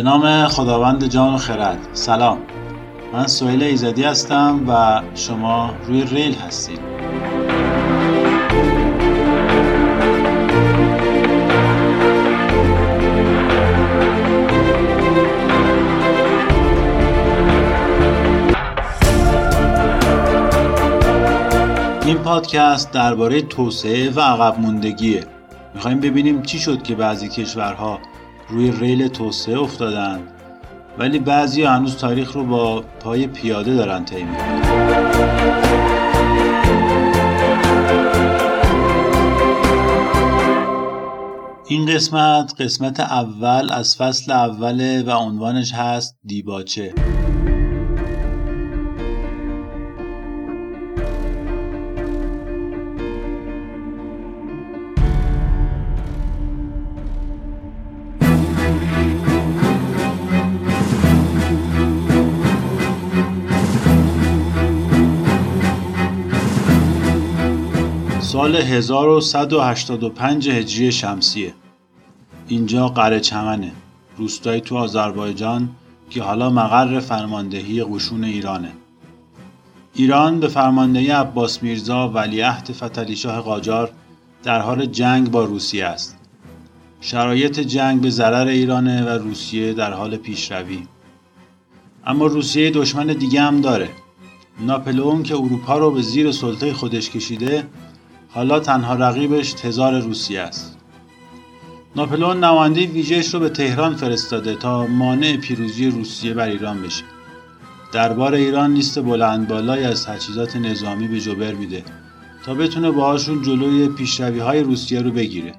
به نام خداوند جان و خرد. سلام. من سویل ایزدی هستم و شما روی ریل هستید. این پادکست درباره توسعه و عقب موندگیه. می‌خوایم ببینیم چی شد که بعضی کشورها روی ریل توسعه افتادن. ولی بعضی هنوز تاریخ رو با پای پیاده دارن طی این قسمت قسمت اول از فصل اوله و عنوانش هست دیباچه. سال 1185 هجری شمسیه. اینجا قره چمنه. روستایی تو آذربایجان که حالا مقر فرماندهی قشون ایرانه. ایران به فرماندهی عباس میرزا ولیعهد فتلی شاه قاجار در حال جنگ با روسیه است. شرایط جنگ به ضرر ایرانه و روسیه در حال پیشروی. اما روسیه دشمن دیگه هم داره. ناپلئون که اروپا رو به زیر سلطه خودش کشیده حالا تنها رقیبش تزار روسیه است. ناپلئون نماینده ویژهش رو به تهران فرستاده تا مانع پیروزی روسیه بر ایران بشه. دربار ایران لیست بلند بالای از تجهیزات نظامی به جبر میده تا بتونه باهاشون جلوی پیشروی های روسیه رو بگیره.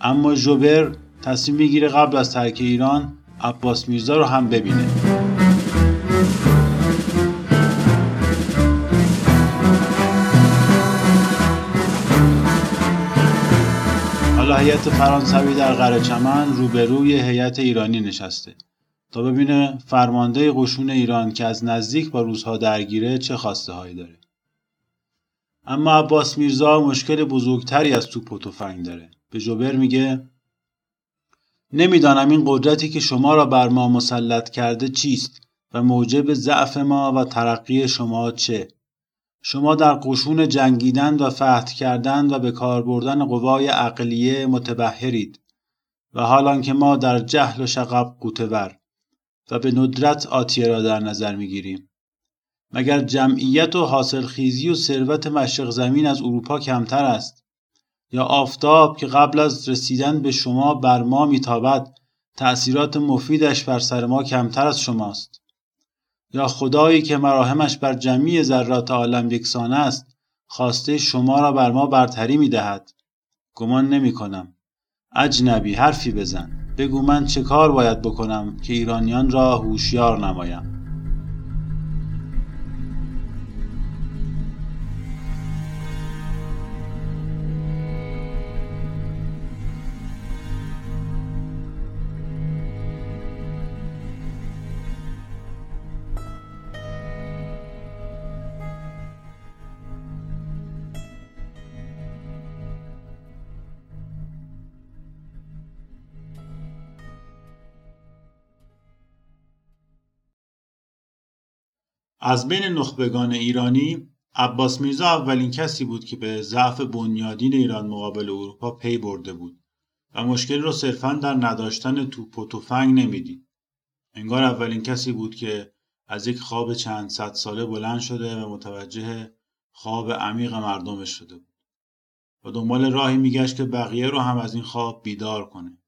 اما جبر تصمیم می‌گیره قبل از ترک ایران عباس میرزا رو هم ببینه. هیئت فرانسوی در قره چمن روبروی هیئت ایرانی نشسته. تا ببینه فرمانده قشون ایران که از نزدیک با روزها درگیره چه خواسته هایی داره. اما عباس میرزا مشکل بزرگتری از توپ و تفنگ داره. به جبر میگه نمی‌دانم این قدرتی که شما را بر ما مسلط کرده چیست و موجب ضعف ما و ترقی شما چه. شما در قشون جنگیدن و فتح کردن و به کار بردن قوای عقلیه متبهرید و حالان که ما در جهل و شقب قوتور و به ندرت آتیه را در نظر می‌گیریم. مگر جمعیت و حاصل خیزی و ثروت مشرق زمین از اروپا کمتر است یا آفتاب که قبل از رسیدن به شما بر ما میتابد تأثیرات مفیدش بر سر ما کمتر از شماست؟ یا خدایی که مراهمش بر جمعی ذرات عالم یکسان است خواسته شما را بر ما برتری می دهد. گمان نمی کنم. اجنبی حرفی بزن. بگو من چه کار باید بکنم که ایرانیان را هوشیار نمایم. از بین نخبگان ایرانی عباس میرزا اولین کسی بود که به ضعف بنیادین ایران مقابل اروپا پی برده بود و مشکل را صرفا در نداشتن توپ و تفنگ نمی‌دید. انگار اولین کسی بود که از یک خواب چند صد ساله بلند شده و متوجه خواب عمیق مردمش شده بود و دنبال راهی میگشت که بقیه رو هم از این خواب بیدار کنه.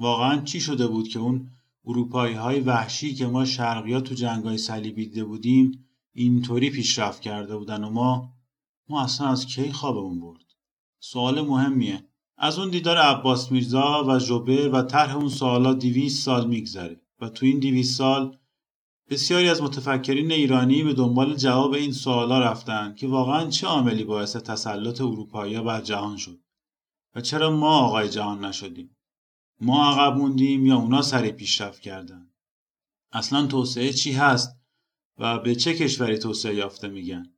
واقعا چی شده بود که اون اروپایی های وحشی که ما شرقیا تو جنگای صلیبی دیده بودیم اینطوری پیشرفت کرده بودن و ما ما اصلا از کی خوابمون برد؟ سوال مهمیه. از اون دیدار عباس میرزا و جبر و طرح اون سوالات دیویس سال میگذره و تو این دیویس سال بسیاری از متفکرین ایرانی به دنبال جواب این سوالا رفتن که واقعا چه عاملی باعث تسلط اروپایی بر جهان شد و چرا ما آقای جهان نشدیم؟ ما عقب موندیم یا اونا سریع پیشرفت کردن؟ اصلا توسعه چی هست و به چه کشوری توسعه یافته میگن؟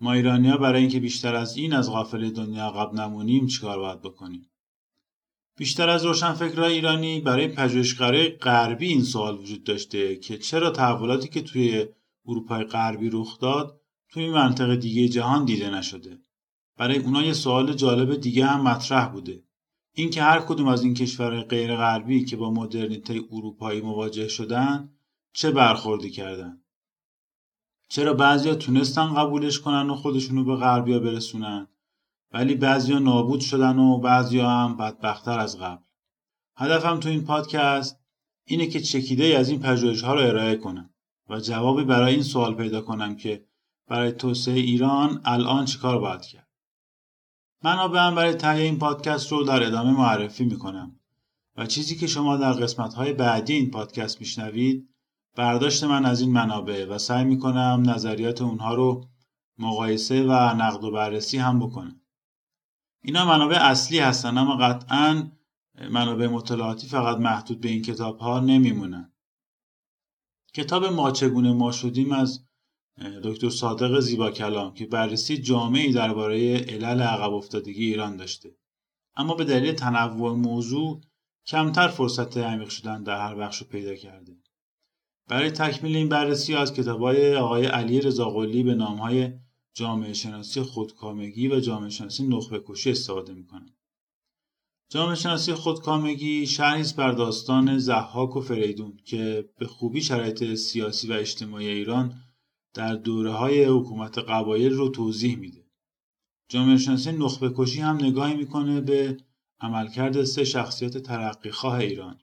ما ایرانیا برای اینکه بیشتر از این از غافل دنیا عقب نمونیم چیکار باید بکنیم؟ بیشتر از روشنفکرهای ایرانی برای پژوهشگرای غربی این سوال وجود داشته که چرا تحولاتی که توی اروپای غربی رخ داد توی منطقه دیگه جهان دیده نشده؟ برای اونا یه سوال جالب دیگه هم مطرح بوده. اینکه هر کدوم از این کشورهای غیر غربی که با مدرنیته اروپایی مواجه شدن چه برخوردی کردن؟ چرا بعضیا تونستن قبولش کنن و خودشونو به غربیا برسونن ولی بعضیا نابود شدن و بعضیا هم بدبختتر از قبل؟ هدفم تو این پادکست اینه که چکیده از این پژوهش ها رو ارائه کنم و جوابی برای این سوال پیدا کنم که برای توسعه ایران الان چیکار باید کرد. منابعم برای تهیه این پادکست رو در ادامه معرفی می‌کنم. و چیزی که شما در قسمت های بعدی این پادکست میشنوید برداشت من از این منابع و سعی می‌کنم نظریات اونها رو مقایسه و نقد و بررسی هم بکنم. اینا منابع اصلی هستن اما قطعا منابع مطالعاتی فقط محدود به این کتاب ها نمیمونن. کتاب ما چگونه ما شدیم از دکتر صادق زیبا کلام که بررسی جامعی درباره علل عقب افتادگی ایران داشته. اما به دلیل تنوع موضوع کمتر فرصت عمیق شدن در هر بخش رو پیدا کرده. برای تکمیل این بررسی از کتابهای آقای علی رضاقلی به نامهای جامعه شناسی خودکامگی و جامعه شناسی نخبه کشی استفاده می‌کنم. جامعه شناسی خودکامگی شرحی بر داستان زحاک و فریدون که به خوبی شرایط سیاسی و اجتماعی ایران در دوره های حکومت قبایل رو توضیح میده. جامعه شناسی نخبه کشی هم نگاهی می‌کنه به عملکرد سه شخصیت ترقیخواه ایران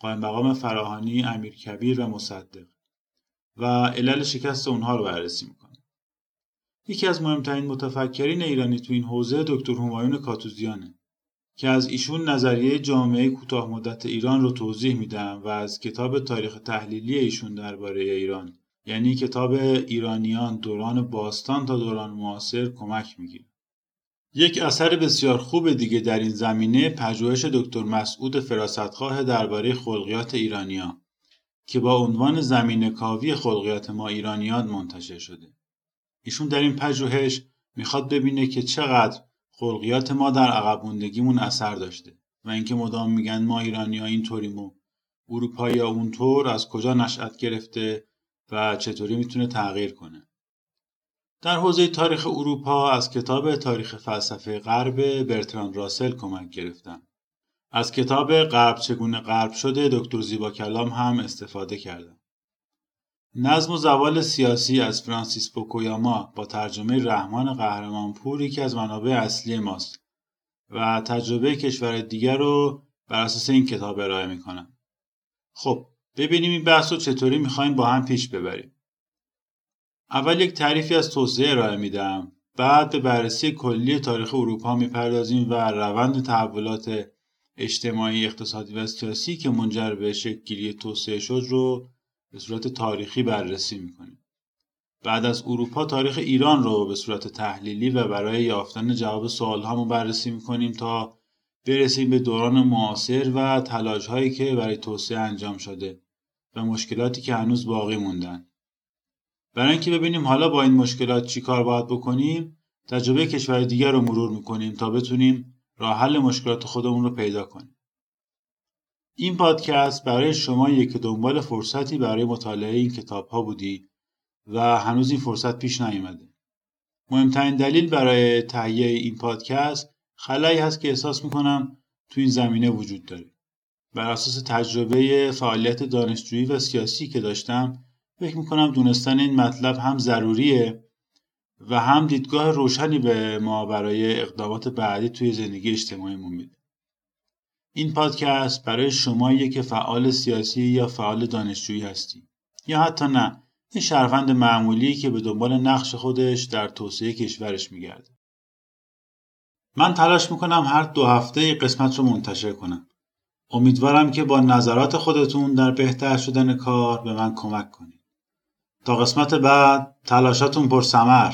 قائم مقام فراهانی، امیر کبیر و مصدق و علل شکست اونها رو بررسی می‌کنه. یکی از مهمترین متفکرین ایرانی تو این حوزه دکتر همایون کاتوزیانه که از ایشون نظریه جامعه کوتاه مدت ایران رو توضیح میدم و از کتاب تاریخ تحلیلی ایشون درباره ایران یعنی کتاب ایرانیان دوران باستان تا دوران معاصر کمک می‌گیره. یک اثر بسیار خوب دیگه در این زمینه پژوهش دکتر مسعود فراستخواه درباره خلقیات ایرانیا که با عنوان زمین کاوی خلقیات ما ایرانیان منتشر شده. ایشون در این پژوهش می‌خواد ببینه که چقدر خلقیات ما در عقب موندگیمون اثر داشته و اینکه مدام میگن ما ایرانیا اینطوریم و اروپایی اونطور از کجا نشأت گرفته و چطوری می‌تونه تغییر کنه. در حوزه تاریخ اروپا از کتاب تاریخ فلسفه غرب برتران راسل کمک گرفتم. از کتاب غرب چگونه غرب شده دکتر زیبا کلام هم استفاده کردم. نظم و زوال سیاسی از فرانسیس پوکویاما با ترجمه رحمان قهرمانپور یکی از منابع اصلی ماست و تجربه کشور دیگر رو بر اساس این کتاب ارائه می‌کنم. خب ببینیم این بحث رو چطوری می‌خوایم با هم پیش ببریم. اول یک تعریفی از توسعه ارائه میدم بعد به بررسی کلی تاریخ اروپا می‌پردازیم و روند تحولات اجتماعی اقتصادی و سیاسی که منجر به شکلگیری توسعه شد رو به صورت تاریخی بررسی می‌کنیم. بعد از اروپا تاریخ ایران رو به صورت تحلیلی و برای یافتن جواب سوال هامون بررسی می‌کنیم تا برسیم به دوران معاصر و تلاش هایی که برای توسعه انجام شده و مشکلاتی که هنوز باقی موندن. برای اینکه ببینیم حالا با این مشکلات چی کار باید بکنیم تجربه کشور دیگر رو مرور می‌کنیم تا بتونیم راه حل مشکلات خودمون رو پیدا کنیم. این پادکست برای شما یک دنبال فرصتی برای مطالعه این کتاب ها بودی و هنوز این فرصت پیش نیومده. مهمترین دلیل برای تهیه این پادکست خلایی هست که احساس می‌کنم تو این زمینه وجود داره. بر اساس تجربه فعالیت دانشجویی و سیاسی که داشتم فکر می‌کنم دونستن این مطلب هم ضروریه و هم دیدگاه روشنی به ما برای اقدامات بعدی توی زندگی اجتماعیمون میده. این پادکست برای شمایی که فعال سیاسی یا فعال دانشجویی هستی یا حتی نه یه شهروند معمولی که به دنبال نقش خودش در توسعه کشورش میگرده. من تلاش می‌کنم هر دو هفته قسمت رو منتشر کنم. امیدوارم که با نظرات خودتون در بهتر شدن کار به من کمک کنید. تا قسمت بعد تلاشاتون پر سمر